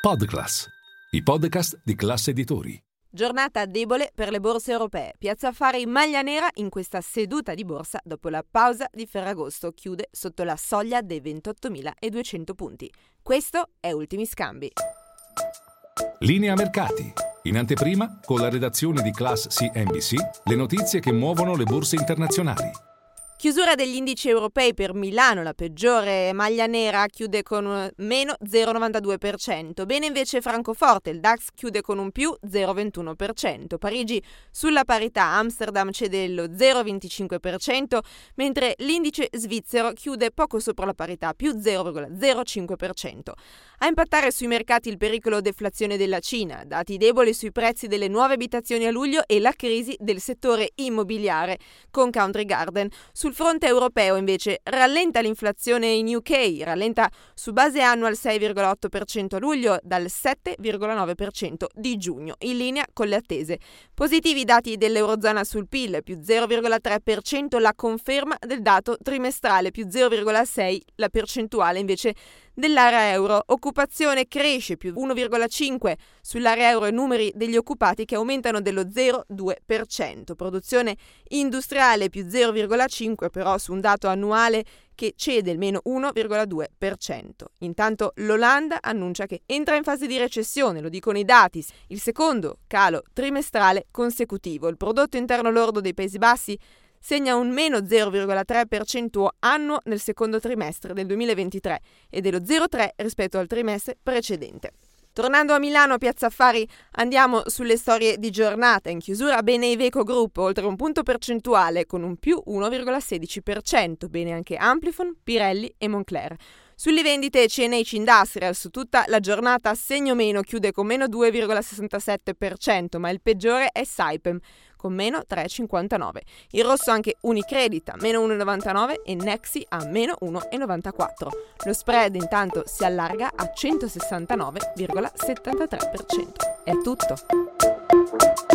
Podclass, i podcast di classe editori. Giornata debole per le borse europee. Piazza Affari maglia nera in questa seduta di borsa dopo la pausa di Ferragosto chiude sotto la soglia dei 28.200 punti. Questo è Ultimi Scambi. Linea mercati. In anteprima, con la redazione di Class CNBC, le notizie che muovono le borse internazionali. Chiusura degli indici europei per Milano, la peggiore maglia nera, chiude con un meno 0,92%. Bene invece Francoforte, il DAX chiude con un più 0,21%. Parigi sulla parità, Amsterdam cede lo 0,25%, mentre l'indice svizzero chiude poco sopra la parità, più 0,05%. A impattare sui mercati il pericolo deflazione della Cina, dati deboli sui prezzi delle nuove abitazioni a luglio e la crisi del settore immobiliare con Country Garden. Sul fronte europeo invece rallenta l'inflazione in UK, rallenta su base annua al 6,8% a luglio dal 7,9% di giugno, in linea con le attese. Positivi i dati dell'Eurozona sul PIL, più 0,3% la conferma del dato trimestrale, più 0,6% la percentuale invece dell'area euro. Occupazione cresce più 1,5 sull'area euro e numeri degli occupati che aumentano dello 0,2%. Produzione industriale più 0,5 però su un dato annuale che cede il meno 1,2%. Intanto l'Olanda annuncia che entra in fase di recessione, lo dicono i dati, il secondo calo trimestrale consecutivo. Il prodotto interno lordo dei Paesi Bassi segna un meno 0,3% annuo nel secondo trimestre del 2023 e dello 0,3 rispetto al trimestre precedente. Tornando a Milano, Piazza Affari, andiamo sulle storie di giornata. In chiusura bene Iveco Group, oltre un punto percentuale con un più 1,16%. Bene anche Amplifon, Pirelli e Moncler. Sulle vendite CNH Industrial su tutta la giornata segno meno chiude con meno 2,67%, ma il peggiore è Saipem con meno 3,59. Il rosso anche Unicredit a meno 1,99 e Nexi a meno 1,94. Lo spread intanto si allarga a 169,73%. È tutto.